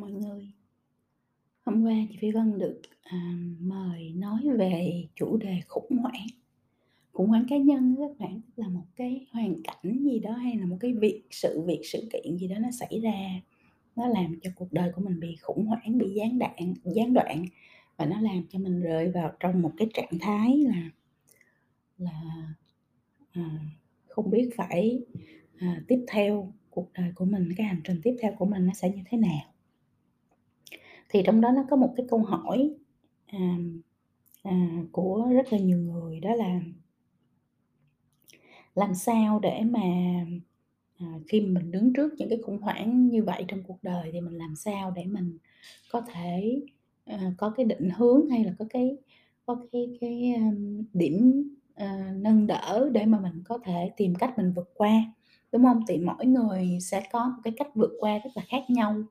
mọi người. Hôm qua chị Phi Vân được, à, mời nói về chủ đề khủng hoảng. Khủng hoảng cá nhân các bạn, là một cái hoàn cảnh gì đó hay là một cái việc sự việc, sự kiện gì đó nó xảy ra, nó làm cho cuộc đời của mình bị khủng hoảng, bị gián đoạn gián đoạn và nó làm cho mình rơi vào trong một cái trạng thái là là, à, không biết phải, à, tiếp theo cuộc đời của mình, cái hành trình tiếp theo của mình nó sẽ như thế nào. Thì trong đó nó có một cái câu hỏi, à, à, của rất là nhiều người đó là làm sao để mà, à, khi mình đứng trước những cái khủng hoảng như vậy trong cuộc đời thì mình làm sao để mình có thể, à, có cái định hướng hay là có cái có cái cái, um, điểm, ờ, nâng đỡ để mà mình có thể tìm cách mình vượt qua, đúng không? Thì mỗi người sẽ có một cái cách vượt qua rất là khác nhau,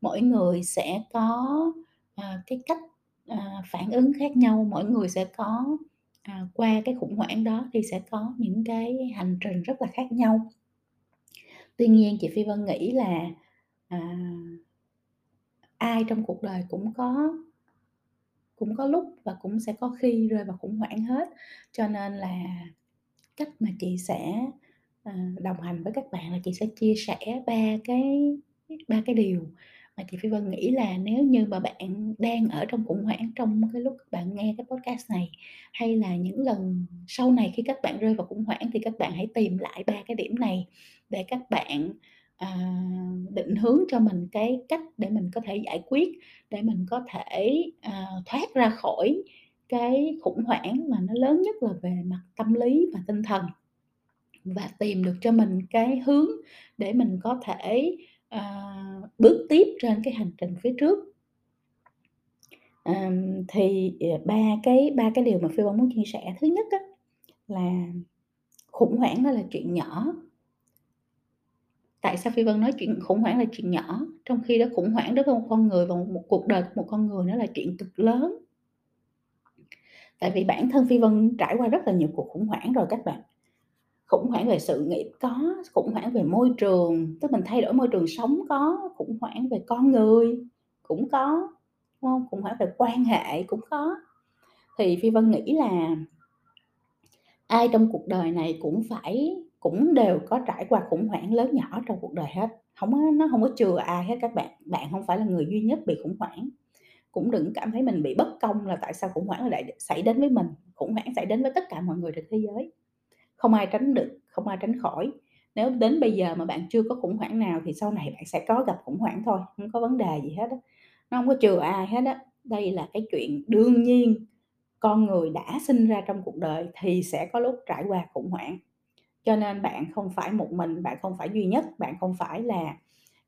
mỗi người sẽ có, ờ, cái cách, à, phản ứng khác nhau, mỗi người sẽ có, à, qua cái khủng hoảng đó thì sẽ có những cái hành trình rất là khác nhau. Tuy nhiên chị Phi Vân nghĩ là, à ai trong cuộc đời cũng có cũng có lúc và cũng sẽ có khi rơi vào khủng hoảng hết. Cho nên là cách mà chị sẽ, à, đồng hành với các bạn là chị sẽ chia sẻ ba cái ba cái điều mà chị Phi Vân nghĩ là nếu như mà bạn đang ở trong khủng hoảng trong cái lúc bạn nghe cái podcast này, hay là những lần sau này khi các bạn rơi vào khủng hoảng thì các bạn hãy tìm lại ba cái điểm này để các bạn, à, định hướng cho mình cái cách để mình có thể giải quyết, để mình có thể, à, thoát ra khỏi cái khủng hoảng mà nó lớn nhất là về mặt tâm lý và tinh thần. Và tìm được cho mình cái hướng để mình có thể, à, bước tiếp trên cái hành trình phía trước. à, thì, ờ, ba cái ba cái điều mà Phi Vân muốn chia sẻ. Thứ nhất á là khủng hoảng đó là chuyện nhỏ. Tại sao Phi Vân nói chuyện khủng hoảng là chuyện nhỏ, trong khi đó khủng hoảng đối với một con người và một một cuộc đời của một con người nó là chuyện cực lớn? Tại vì bản thân Phi Vân trải qua rất là nhiều cuộc khủng hoảng rồi các bạn. Khủng hoảng về sự nghiệp có, khủng hoảng về môi trường, tức mình thay đổi môi trường sống có, khủng hoảng về con người cũng có, đúng không? Khủng hoảng về quan hệ cũng có. Thì Phi Vân nghĩ là ai trong cuộc đời này cũng phải cũng đều có trải qua khủng hoảng lớn nhỏ trong cuộc đời hết, không có nó không có chừa ai hết các bạn. Bạn không phải là người duy nhất bị khủng hoảng. Cũng đừng cảm thấy mình bị bất công là tại sao khủng hoảng lại xảy đến với mình, khủng hoảng xảy đến với tất cả mọi người trên thế giới. Không ai tránh được, không ai tránh khỏi. Nếu đến bây giờ mà bạn chưa có khủng hoảng nào thì sau này bạn sẽ có gặp khủng hoảng thôi, không có vấn đề gì hết á. Nó không có chừa ai hết á. Đây là cái chuyện đương nhiên, con người đã sinh ra trong cuộc đời thì sẽ có lúc trải qua khủng hoảng. Cho nên bạn không phải một mình, bạn không phải duy nhất, bạn không phải là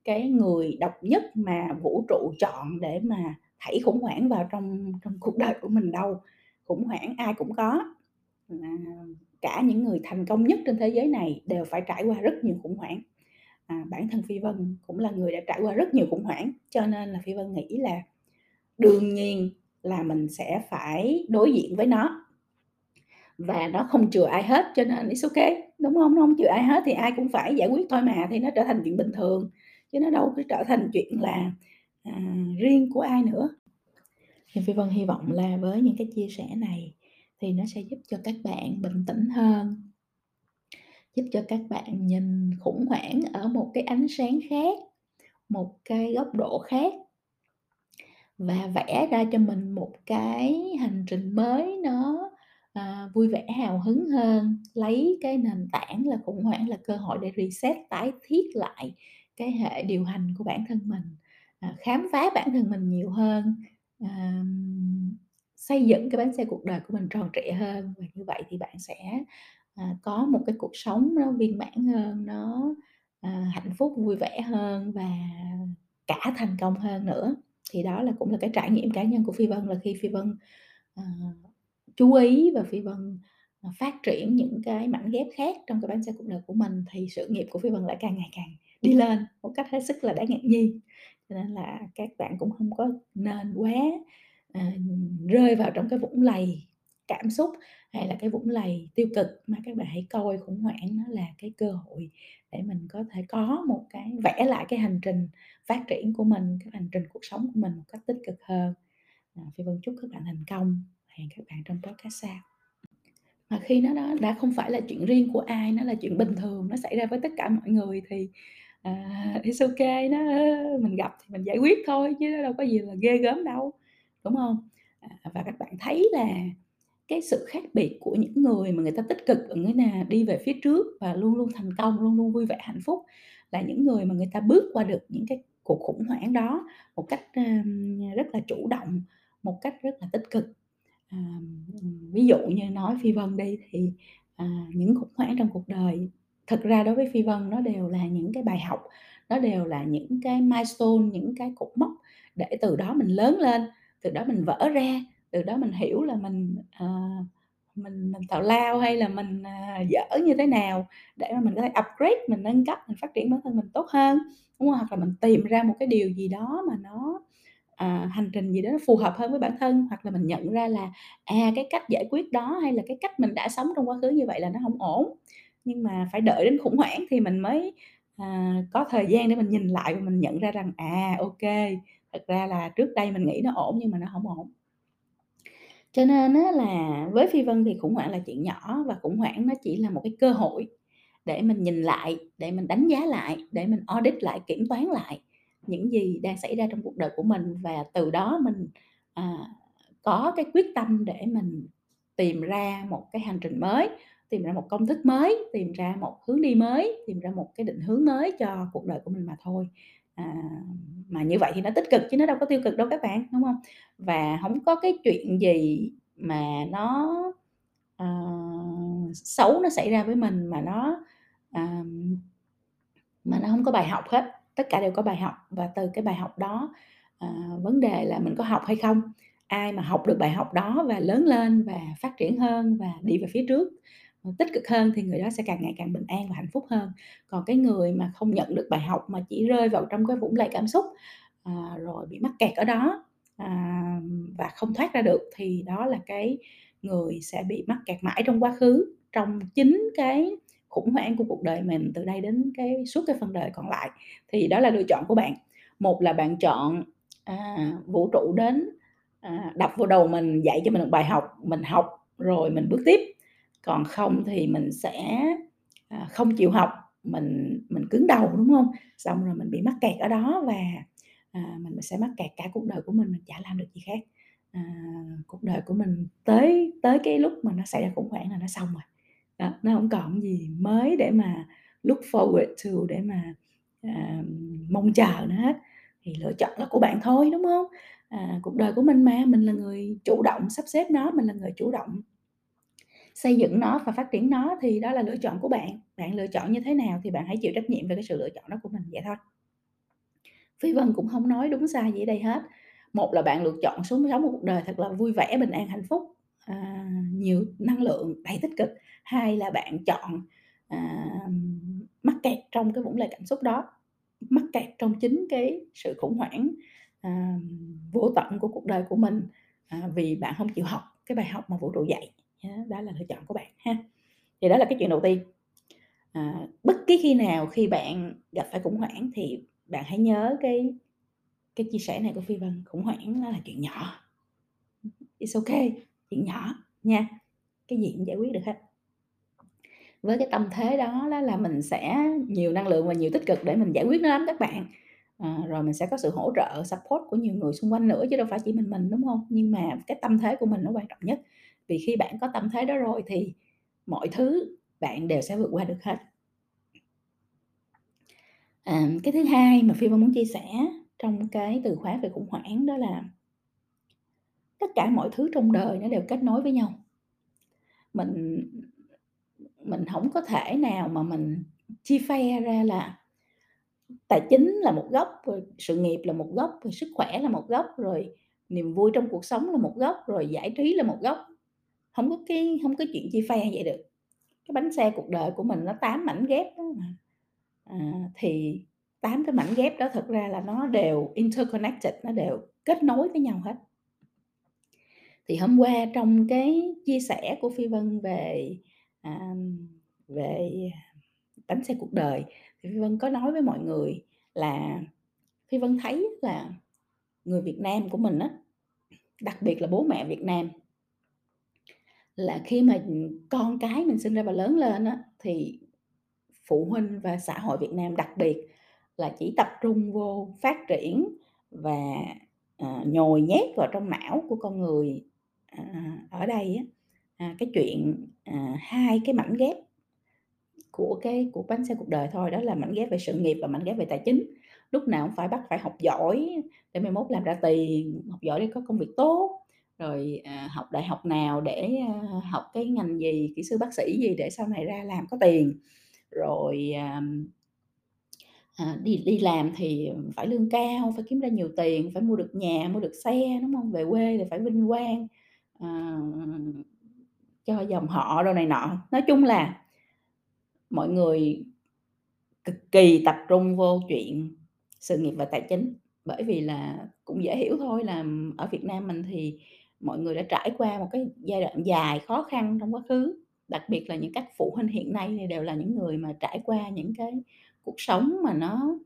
cái người độc nhất mà vũ trụ chọn để mà thảy khủng hoảng vào trong trong cuộc đời của mình đâu. Khủng hoảng ai cũng có. À, cả những người thành công nhất trên thế giới này đều phải trải qua rất nhiều khủng hoảng. À, bản thân Phi Vân cũng là người đã trải qua rất nhiều khủng hoảng, cho nên là Phi Vân nghĩ là đương nhiên là mình sẽ phải đối diện với nó. Và nó không chừa ai hết, cho nên it's ok đúng không Nó không chừa ai hết thì ai cũng phải giải quyết thôi mà, thì nó trở thành chuyện bình thường, chứ nó đâu có trở thành chuyện là, à, riêng của ai nữa. Thì Phi Vân hy vọng là với những cái chia sẻ này thì nó sẽ giúp cho các bạn bình tĩnh hơn. Giúp cho các bạn nhìn khủng hoảng ở một cái ánh sáng khác, một cái góc độ khác. Và vẽ ra cho mình một cái hành trình mới nó, à, vui vẻ, hào hứng hơn, lấy cái nền tảng là khủng hoảng là cơ hội để reset, tái thiết lại cái hệ điều hành của bản thân mình, à, khám phá bản thân mình nhiều hơn, à, xây dựng cái bánh xe cuộc đời của mình tròn trịa hơn. Và như vậy thì bạn sẽ, à, có một cái cuộc sống nó viên mãn hơn, nó, à, hạnh phúc, vui vẻ hơn và cả thành công hơn nữa. Thì đó là cũng là cái trải nghiệm cá nhân của Phi Vân là khi Phi Vân, à, chú ý và Phi Vân, à, phát triển những cái mảnh ghép khác trong cái bánh xe cuộc đời của mình thì sự nghiệp của Phi Vân lại càng ngày càng đi lên một cách hết sức là đáng ngạc nhiên. Cho nên là các bạn cũng không có nên quá, à, rơi vào trong cái vũng lầy cảm xúc hay là cái vũng lầy tiêu cực, mà các bạn hãy coi khủng hoảng nó là cái cơ hội để mình có thể có một cái vẽ lại cái hành trình phát triển của mình, cái hành trình cuộc sống của mình một cách tích cực hơn. À, Phi Vân chúc các bạn thành công. Hẹn các bạn trong podcast sau. Mà khi nó đó đã không phải là chuyện riêng của ai, nó là chuyện bình thường, nó xảy ra với tất cả mọi người thì, uh, it's ok nó mình gặp thì mình giải quyết thôi chứ đâu có gì là ghê gớm đâu, đúng không? À, và các bạn thấy là cái sự khác biệt của những người mà người ta tích cực người nghĩa là đi về phía trước và luôn luôn thành công, luôn luôn vui vẻ hạnh phúc là những người mà người ta bước qua được những cái cuộc khủng hoảng đó một cách, rất là chủ động, một cách rất là tích cực. À, ví dụ như nói Phi Vân đi thì, à, những khủng hoảng trong cuộc đời thực ra đối với Phi Vân nó đều là những cái bài học, nó đều là những cái milestone, những cái cột mốc để từ đó mình lớn lên, từ đó mình vỡ ra, từ đó mình hiểu là mình, ờ, mình mình tào lao hay là mình, à, dở như thế nào để mà mình có thể upgrade, mình nâng cấp, mình phát triển bản thân mình tốt hơn, đúng không? Hoặc là mình tìm ra một cái điều gì đó mà nó, à, hành trình gì đó nó phù hợp hơn với bản thân, hoặc là mình nhận ra là, à, cái cách giải quyết đó hay là cái cách mình đã sống trong quá khứ như vậy là nó không ổn. Nhưng mà phải đợi đến khủng hoảng thì mình mới, à, có thời gian để mình nhìn lại và mình nhận ra rằng, à, ok thật ra là trước đây mình nghĩ nó ổn nhưng mà nó không ổn. Cho nên á là với Phi Vân thì khủng hoảng là chuyện nhỏ và khủng hoảng nó chỉ là một cái cơ hội để mình nhìn lại, để mình đánh giá lại, để mình audit lại, kiểm toán lại những gì đang xảy ra trong cuộc đời của mình và từ đó mình, à, có cái quyết tâm để mình tìm ra một cái hành trình mới, tìm ra một công thức mới, tìm ra một hướng đi mới, tìm ra một cái định hướng mới cho cuộc đời của mình mà thôi. À, mà như vậy thì nó tích cực chứ nó đâu có tiêu cực đâu các bạn, đúng không? Và không có cái chuyện gì mà nó, ờ, xấu nó xảy ra với mình mà nó, à, mà nó không có bài học hết, tất cả đều có bài học và từ cái bài học đó, à, vấn đề là mình có học hay không. Ai mà học được bài học đó và lớn lên và phát triển hơn và đi về phía trước, tích cực hơn thì người đó sẽ càng ngày càng bình an và hạnh phúc hơn. Còn cái người mà không nhận được bài học mà chỉ rơi vào trong cái vũng lầy cảm xúc, à, rồi bị mắc kẹt ở đó, à, và không thoát ra được thì đó là cái người sẽ bị mắc kẹt mãi trong quá khứ, trong chính cái khủng hoảng của cuộc đời mình từ đây đến cái suốt cái phần đời còn lại. Thì đó là lựa chọn của bạn. Một là bạn chọn, à, vũ trụ đến, à, đập vào đầu mình, dạy cho mình một bài học, mình học rồi mình bước tiếp. Còn không thì mình sẽ, à, không chịu học, mình mình cứng đầu, đúng không? Xong rồi mình bị mắc kẹt ở đó và, à, mình sẽ mắc kẹt cả cuộc đời của mình, mình chả làm được gì khác. À, cuộc đời của mình tới tới cái lúc mà nó xảy ra khủng hoảng là nó xong rồi. Đó, nó không còn gì mới để mà look forward to, để mà, à, mong chờ nữa hết. Thì lựa chọn là của bạn thôi, đúng không? À, cuộc đời của mình mà, mình là người chủ động sắp xếp nó, mình là người chủ động xây dựng nó và phát triển nó thì đó là lựa chọn của bạn. Bạn lựa chọn như thế nào thì bạn hãy chịu trách nhiệm về cái sự lựa chọn đó của mình, vậy thôi. Phi Vân cũng không nói đúng sai gì đây hết. Một là bạn lựa chọn sống sống một cuộc đời thật là vui vẻ, bình an, hạnh phúc, à, nhiều năng lượng, đầy tích cực. Hai là bạn chọn, à, mắc kẹt trong cái vũng lầy cảm xúc đó, mắc kẹt trong chính cái sự khủng hoảng, à, vô tận của cuộc đời của mình, à, vì bạn không chịu học cái bài học mà vũ trụ dạy. Đó, là lựa chọn của bạn ha. Thì đó là cái chuyện đầu tiên. À, bất kỳ khi nào khi bạn gặp phải khủng hoảng thì bạn hãy nhớ cái cái chia sẻ này của Phi Vân, khủng hoảng nó là chuyện nhỏ. It's okay, chuyện nhỏ nha, cái gì cũng giải quyết được hết. Với cái tâm thế đó đó là mình sẽ nhiều năng lượng và nhiều tích cực để mình giải quyết nó lắm các bạn. À, rồi mình sẽ có sự hỗ trợ, support của nhiều người xung quanh nữa chứ đâu phải chỉ mình mình, đúng không? Nhưng mà cái tâm thế của mình nó quan trọng nhất. Vì khi bạn có tâm thế đó rồi thì mọi thứ bạn đều sẽ vượt qua được hết. À, cái thứ hai mà Phi Vân muốn chia sẻ trong cái từ khóa về khủng hoảng đó là tất cả mọi thứ trong đời nó đều kết nối với nhau. Mình mình không có thể nào mà mình chia phe ra là tài chính là một góc, rồi sự nghiệp là một góc, rồi sức khỏe là một góc, rồi niềm vui trong cuộc sống là một góc, rồi giải trí là một góc không có cái không có chuyện chia phe vậy được. Cái bánh xe cuộc đời của mình nó tám mảnh ghép đó mà. À, thì tám cái mảnh ghép đó thực ra là nó đều interconnected, nó đều kết nối với nhau hết. Thì hôm qua trong cái chia sẻ của Phi Vân về, à, về à, bánh xe cuộc đời, thì Phi Vân có nói với mọi người là Phi Vân thấy là người Việt Nam của mình á, đặc biệt là bố mẹ Việt Nam là khi mà, con cái mình sinh ra và lớn lên á, thì phụ huynh và xã hội Việt Nam đặc biệt là chỉ tập trung vô phát triển và, à, nhồi nhét vào trong não của con người, à, ở đây á, à, cái chuyện, à, hai cái mảnh ghép của cái của bánh xe cuộc đời thôi, đó là mảnh ghép về sự nghiệp và mảnh ghép về tài chính. Lúc nào cũng phải bắt phải học giỏi để mai mốt làm ra tiền, học giỏi để có công việc tốt, rồi, à, học đại học nào để, à, học cái ngành gì, kỹ sư, bác sĩ gì để sau này ra làm có tiền. Rồi, à, à, đi đi làm thì phải lương cao, phải kiếm ra nhiều tiền, phải mua được nhà, mua được xe, đúng không Về quê thì phải vinh quang, ờ, cho dòng họ đồ này nọ. Nói chung là mọi người cực kỳ tập trung vô chuyện sự nghiệp và tài chính, bởi vì là cũng dễ hiểu thôi là ở Việt Nam mình thì mọi người đã trải qua một cái giai đoạn dài khó khăn trong quá khứ, đặc biệt là những các phụ huynh hiện nay thì đều là những người mà trải qua những cái cuộc sống mà nó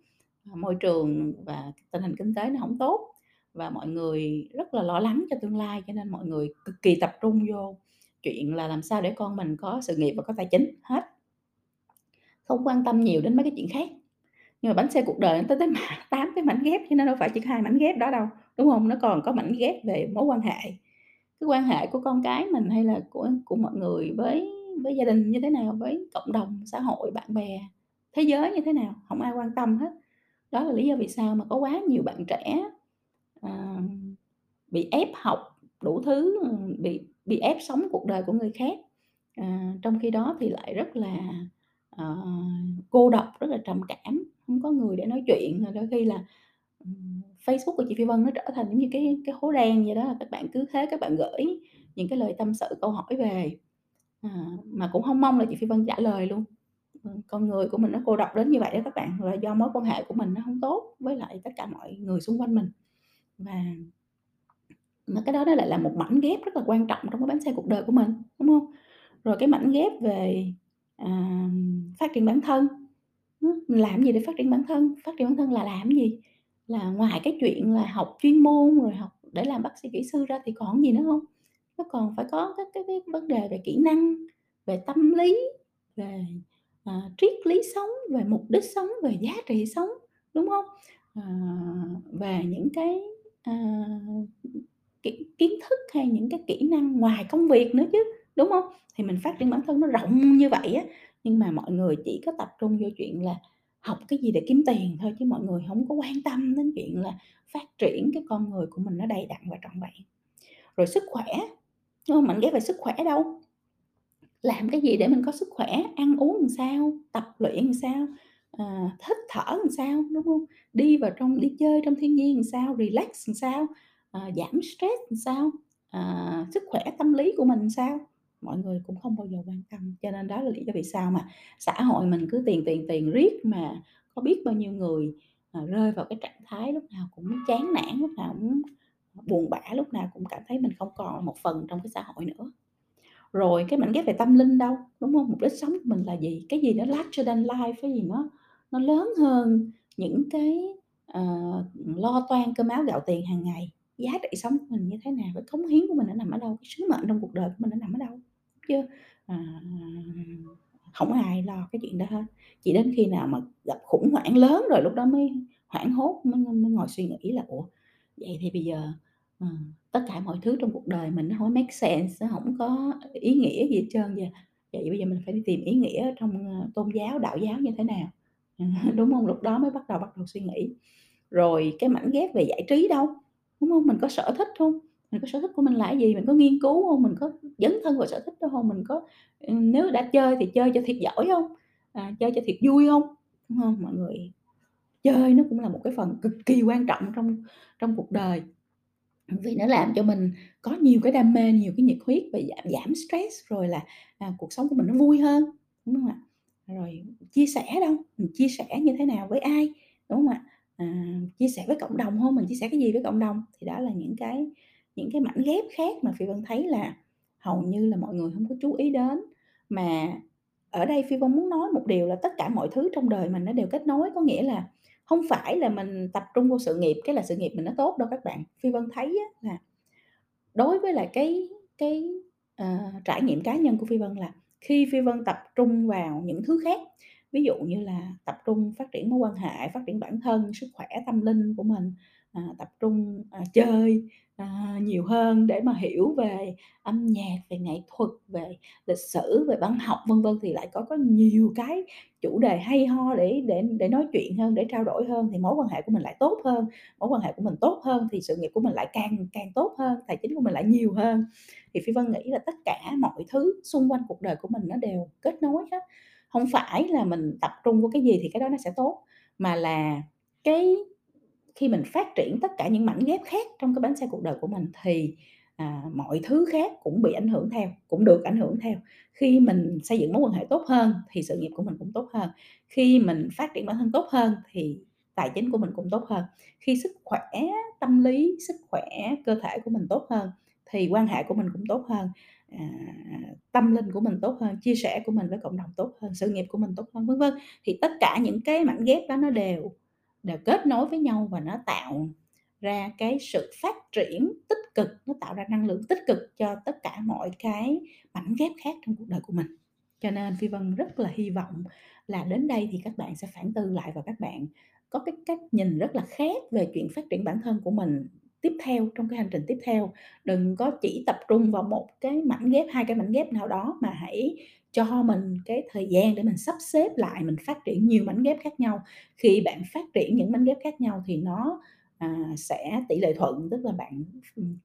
à, môi trường và tình hình kinh tế nó không tốt, và mọi người rất là lo lắng cho tương lai, cho nên mọi người cực kỳ tập trung vô chuyện là làm sao để con mình có sự nghiệp và có tài chính hết. Không quan tâm nhiều đến mấy cái chuyện khác. Nhưng mà bánh xe cuộc đời nó tới tới mà 8 cái mảnh ghép chứ nó đâu phải chỉ có hai mảnh ghép đó đâu, đúng không Nó còn có mảnh ghép về mối quan hệ, cái quan hệ của con cái mình hay là của của mọi người với với gia đình như thế nào, với cộng đồng, xã hội, bạn bè, thế giới như thế nào, không ai quan tâm hết. Đó là lý do vì sao mà có quá nhiều bạn trẻ, ờ, bị ép học đủ thứ, ờ, bị bị ép sống cuộc đời của người khác. Ờ, trong khi đó thì lại rất là, ờ, cô độc, rất là trầm cảm, không có người để nói chuyện, đôi khi là, Facebook của chị Phi Vân nó trở thành giống như cái cái hố đen vậy đó, các bạn cứ thế các bạn gửi những cái lời tâm sự, câu hỏi về, à, mà cũng không mong là chị Phi Vân trả lời luôn. Ừ, con người của mình nó cô độc đến như vậy đó các bạn, là do mối quan hệ của mình nó không tốt với lại tất cả mọi người xung quanh mình. Và mà cái đó nó lại là một mảnh ghép rất là quan trọng trong cái bánh xe cuộc đời của mình, đúng không? Rồi cái mảnh ghép về, à, phát triển bản thân, ừm, mình làm gì để phát triển bản thân? Phát triển bản thân là làm gì? Là ngoài cái chuyện là học chuyên môn, rồi học để làm bác sĩ, kỹ sư ra thì còn gì nữa hông? Nó còn phải có các cái cái vấn đề về kỹ năng, về tâm lý, về, ờ, triết lý sống, về mục đích sống, về giá trị sống, đúng hông? Ờ, à, về những cái, à, ờ, kiến kiến thức hay những cái kỹ năng ngoài công việc nữa chứ, đúng hông? Thì mình phát triển bản thân nó rộng như vậy á, nhưng mà mọi người chỉ có tập trung vô chuyện là học cái gì để kiếm tiền thôi, chứ mọi người không có quan tâm đến chuyện là phát triển cái con người của mình nó đầy đặn và trọn vẹn. Rồi sức khỏe, không? Mạnh ghé về sức khỏe đâu? Làm cái gì để mình có sức khỏe, ăn uống làm sao, tập luyện làm sao, à, thích thở làm sao, đúng không? Đi vào trong đi chơi trong thiên nhiên làm sao, relax làm sao, à, giảm stress làm sao, à, sức khỏe tâm lý của mình làm sao? Mọi người cũng không bao giờ quan tâm, cho nên đó là lý do vì sao mà xã hội mình cứ tiền, tiền, tiền riết mà có biết bao nhiêu người, à, rơi vào cái trạng thái lúc nào cũng chán nản, lúc nào cũng à, buồn bã, lúc nào cũng cảm thấy mình không còn một phần trong cái xã hội nữa. Rồi cái mảnh ghép về tâm linh đâu, đúng không Mục đích sống của mình là gì? Cái gì nó larger than life, cái gì nó nó lớn hơn những cái, uh, lo toan cơm áo gạo tiền hàng ngày. Giá trị sống của mình như thế nào? Cái cống hiến của mình nó nằm ở đâu? Cái sứ mệnh trong cuộc đời của mình nó nằm ở đâu? Chứ ờ, à, không ai lo cái chuyện đó hết, chỉ đến khi nào mà gặp khủng hoảng lớn rồi lúc đó mới hoảng hốt, mới mới ngồi suy nghĩ là "Ủa, vậy thì bây giờ, à, tất cả mọi thứ trong cuộc đời mình nó không make sense, nó không có ý nghĩa gì hết trơn vậy, vậy bây giờ mình phải đi tìm ý nghĩa trong, ờ, tôn giáo, đạo giáo như thế nào?" Đúng không? Lúc đó mới bắt đầu bắt đầu suy nghĩ. Rồi cái mảnh ghép về giải trí đâu, đúng không? Mình có sở thích không mình có sở thích của mình là cái gì? Mình có nghiên cứu không Mình có dấn thân vào sở thích đó không Mình có, nếu đã chơi thì chơi cho thiệt giỏi không À, chơi cho thiệt vui không Đúng không Mọi người chơi nó cũng là một cái phần cực kỳ quan trọng trong trong cuộc đời, vì nó làm cho mình có nhiều cái đam mê, nhiều cái nhiệt huyết và giảm giảm stress, rồi là, à, cuộc sống của mình nó vui hơn, đúng không ạ? Rồi chia sẻ đâu? Mình chia sẻ như thế nào với ai, đúng không ạ? À, chia sẻ với cộng đồng không Mình chia sẻ cái gì với cộng đồng? Thì đó là những cái những cái mảnh ghép khác mà Phi Vân thấy là hầu như là mọi người không có chú ý đến. Mà ở đây Phi Vân muốn nói một điều là tất cả mọi thứ trong đời mình nó đều kết nối, có nghĩa là không phải là mình tập trung vô sự nghiệp cái là sự nghiệp mình nó tốt đâu các bạn. Phi Vân thấy á là đối với lại cái cái, uh, trải nghiệm cá nhân của Phi Vân là khi Phi Vân tập trung vào những thứ khác, ví dụ như là tập trung phát triển mối quan hệ, phát triển bản thân, sức khỏe tâm linh của mình, à, tập trung, à, chơi, à, nhiều hơn để mà hiểu về âm nhạc, về nghệ thuật, về lịch sử, về văn học, vân vân, thì lại có có nhiều cái chủ đề hay ho để để để nói chuyện hơn, để trao đổi hơn thì mối quan hệ của mình lại tốt hơn. Mối quan hệ của mình tốt hơn thì sự nghiệp của mình lại càng càng tốt hơn, tài chính của mình lại nhiều hơn. Thì Phi Vân nghĩ là tất cả mọi thứ xung quanh cuộc đời của mình nó đều kết nối hết. không phải là mình tập trung vào cái gì thì cái đó nó sẽ tốt, mà là cái khi mình phát triển tất cả những mảnh ghép khác trong cái bánh xe cuộc đời của mình thì, à, mọi thứ khác cũng bị ảnh hưởng theo, cũng được ảnh hưởng theo. Khi mình xây dựng mối quan hệ tốt hơn thì sự nghiệp của mình cũng tốt hơn, khi mình phát triển bản thân tốt hơn thì tài chính của mình cũng tốt hơn, khi sức khỏe tâm lý, sức khỏe cơ thể của mình tốt hơn thì quan hệ của mình cũng tốt hơn, à, tâm linh của mình tốt hơn, chia sẻ của mình với cộng đồng tốt hơn, sự nghiệp của mình tốt hơn, vân vân. Thì tất cả những cái mảnh ghép đó nó đều đều kết nối với nhau và nó tạo ra cái sự phát triển tích cực, nó tạo ra năng lượng tích cực cho tất cả mọi cái mảnh ghép khác trong cuộc đời của mình. Cho nên Phi Vân rất là hy vọng là đến đây thì các bạn sẽ phản tư lại và các bạn có cái cách nhìn rất là khác về chuyện phát triển bản thân của mình tiếp theo, trong cái hành trình tiếp theo. Đừng có chỉ tập trung vào một cái mảnh ghép, hai cái mảnh ghép nào đó mà hãy cho mình cái thời gian để mình sắp xếp lại, mình phát triển nhiều mảnh ghép khác nhau. Khi bạn phát triển những mảnh ghép khác nhau thì nó, à, sẽ tỷ lệ thuận, tức là bạn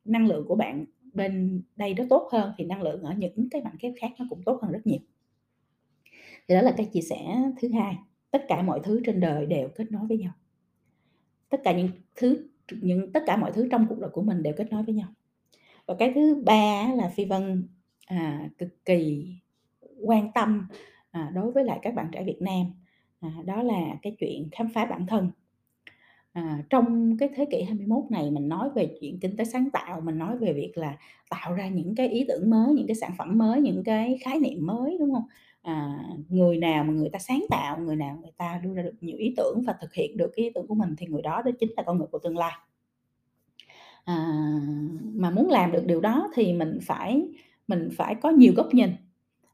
năng lượng của bạn bên đây nó tốt hơn thì năng lượng ở những cái mảnh ghép khác nó cũng tốt hơn rất nhiều. Thì đó là cái chia sẻ thứ hai, tất cả mọi thứ trên đời đều kết nối với nhau. Tất cả những thứ những tất cả mọi thứ trong cuộc đời của mình đều kết nối với nhau. Và cái thứ ba là Phi Vân, à, cực kỳ quan tâm, à, đối với lại các bạn trẻ Việt Nam, à, đó là cái chuyện khám phá bản thân. À, trong cái thế kỷ 21 này mình nói về chuyện kinh tế sáng tạo, mình nói về việc là tạo ra những cái ý tưởng mới, những cái sản phẩm mới, những cái khái niệm mới, đúng không À, người nào mà người ta sáng tạo, người nào người ta đưa ra được nhiều ý tưởng và thực hiện được cái ý tưởng của mình thì người đó đó chính là con người của tương lai. À, mà muốn làm được điều đó thì mình phải mình phải có nhiều góc nhìn,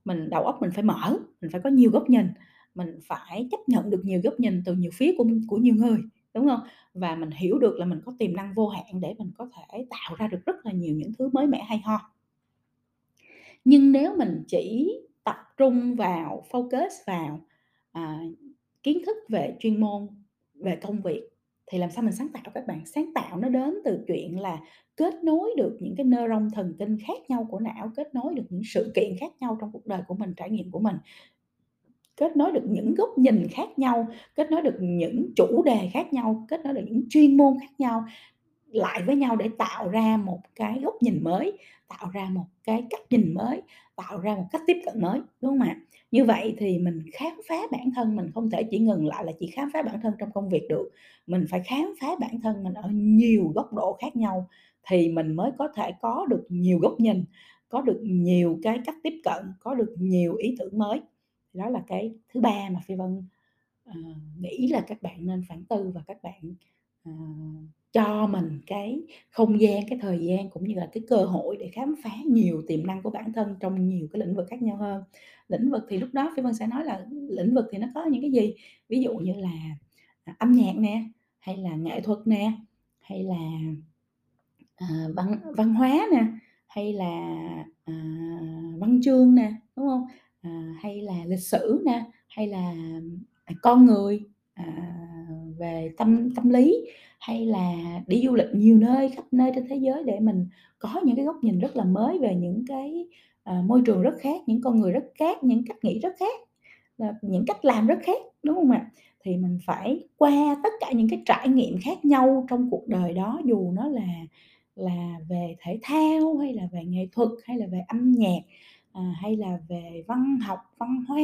mình đầu óc mình phải mở, mình phải có nhiều góc nhìn, mình phải chấp nhận được nhiều góc nhìn từ nhiều phía của của nhiều người, đúng không? Và mình hiểu được là mình có tiềm năng vô hạn để mình có thể tạo ra được rất là nhiều những thứ mới mẻ hay ho. Nhưng nếu mình chỉ tập trung vào, focus vào, à, kiến thức về chuyên môn, về công việc thì làm sao mình sáng tạo các bạn? Sáng tạo nó đến từ chuyện là kết nối được những cái neuron thần kinh khác nhau của não, kết nối được những sự kiện khác nhau trong cuộc đời của mình, trải nghiệm của mình. Kết nối được những góc nhìn khác nhau, kết nối được những chủ đề khác nhau, kết nối được những chuyên môn khác nhau lại với nhau để tạo ra một cái góc nhìn mới, tạo ra một cái cách nhìn mới, tạo ra một cách tiếp cận mới, đúng không ạ? Như vậy thì mình khám phá bản thân mình không thể chỉ ngừng lại là chỉ khám phá bản thân trong công việc được, mình phải khám phá bản thân mình ở nhiều góc độ khác nhau thì mình mới có thể có được nhiều góc nhìn, có được nhiều cái cách tiếp cận, có được nhiều ý tưởng mới. Đó là cái thứ ba mà Phi Vân, uh, nghĩ là các bạn nên phản tư và các bạn, uh, cho mình cái không gian, cái thời gian cũng như là cái cơ hội để khám phá nhiều tiềm năng của bản thân trong nhiều cái lĩnh vực khác nhau hơn. Lĩnh vực thì lúc đó Phi Vân sẽ nói là lĩnh vực thì nó có những cái gì? Ví dụ như là, à, âm nhạc nè, hay là nghệ thuật nè, hay là, à, văn văn hóa nè, hay là, à, văn chương nè, đúng không? À, hay là lịch sử nè, hay là, à, con người, à, về tâm tâm lý, hay là đi du lịch nhiều nơi, khắp nơi trên thế giới để mình có những cái góc nhìn rất là mới về những cái, uh, môi trường rất khác, những con người rất khác, những cách nghĩ rất khác, những cách làm rất khác, đúng không ạ? Thì mình phải qua tất cả những cái trải nghiệm khác nhau trong cuộc đời đó, dù nó là là về thể thao, hay là về nghệ thuật, hay là về âm nhạc, à, hay là về văn học, văn hóa,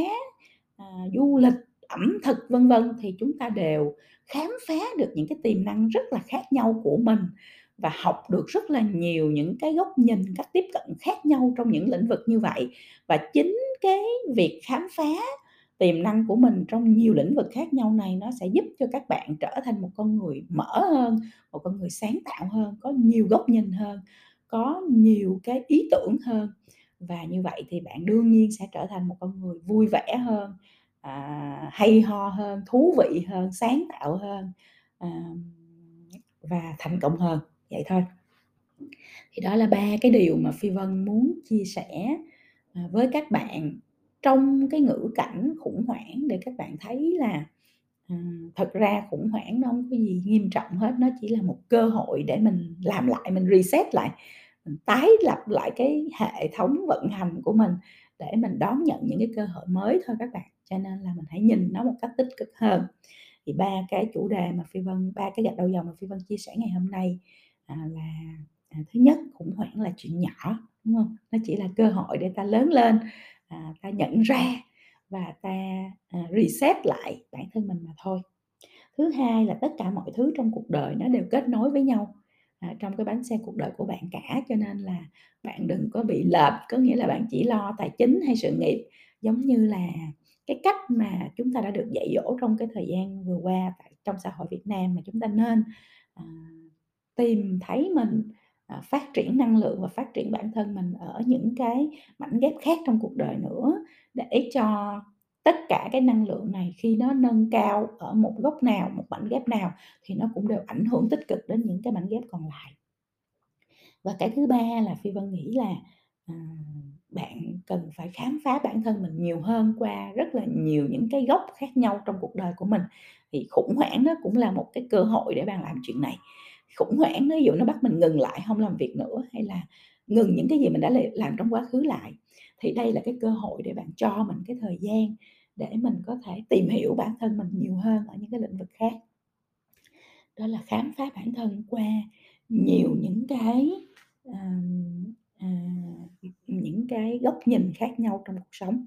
à, du lịch, ẩm thực, vân vân, thì chúng ta đều khám phá được những cái tiềm năng rất là khác nhau của mình và học được rất là nhiều những cái góc nhìn, cách tiếp cận khác nhau trong những lĩnh vực như vậy. Và chính cái việc khám phá tiềm năng của mình trong nhiều lĩnh vực khác nhau này nó sẽ giúp cho các bạn trở thành một con người mở hơn, một con người sáng tạo hơn, có nhiều góc nhìn hơn, có nhiều cái ý tưởng hơn. Và như vậy thì bạn đương nhiên sẽ trở thành một con người vui vẻ hơn, à, hay ho hơn, thú vị hơn, sáng tạo hơn, à, và thành công hơn, vậy thôi. Thì đó là ba cái điều mà Phi Vân muốn chia sẻ, à, với các bạn trong cái ngữ cảnh khủng hoảng để các bạn thấy là, à, thật ra khủng hoảng nó không có gì nghiêm trọng hết, nó chỉ là một cơ hội để mình làm lại, mình reset lại, mình tái lập lại cái hệ thống vận hành của mình để mình đón nhận những cái cơ hội mới thôi các bạn. Cho nên là mình hãy nhìn nó một cách tích cực hơn. Thì ba cái chủ đề mà Phi Vân ba cái gạch đầu dòng mà Phi Vân chia sẻ ngày hôm nay, à, là, à, thứ nhất, khủng hoảng là chuyện nhỏ, đúng không? Nó chỉ là cơ hội để ta lớn lên, à, ta nhận ra và ta, à, reset lại bản thân mình mà thôi. Thứ hai là tất cả mọi thứ trong cuộc đời nó đều kết nối với nhau, à, trong cái bánh xe cuộc đời của bạn cả, cho nên là bạn đừng có bị lệch, có nghĩa là bạn chỉ lo tài chính hay sự nghiệp, giống như là cái cách mà chúng ta đã được dạy dỗ trong cái thời gian vừa qua tại trong xã hội Việt Nam, mà chúng ta nên, à, tìm thấy mình, à, phát triển năng lượng và phát triển bản thân mình ở những cái mảnh ghép khác trong cuộc đời nữa, để cho tất cả cái năng lượng này khi nó nâng cao ở một góc nào, một mảnh ghép nào thì nó cũng đều ảnh hưởng tích cực đến những cái mảnh ghép còn lại. Và cái thứ ba là Phi Vân nghĩ là, à, cần phải khám phá bản thân mình nhiều hơn qua rất là nhiều những cái góc khác nhau trong cuộc đời của mình. Thì khủng hoảng nó cũng là một cái cơ hội để bạn làm chuyện này. Khủng hoảng nó ví dụ nó bắt mình ngừng lại, không làm việc nữa, hay là ngừng những cái gì mình đã làm trong quá khứ lại, thì đây là cái cơ hội để bạn cho mình cái thời gian để mình có thể tìm hiểu bản thân mình nhiều hơn ở những cái lĩnh vực khác. Đó là khám phá bản thân qua nhiều những cái, à, những cái góc nhìn khác nhau trong cuộc sống.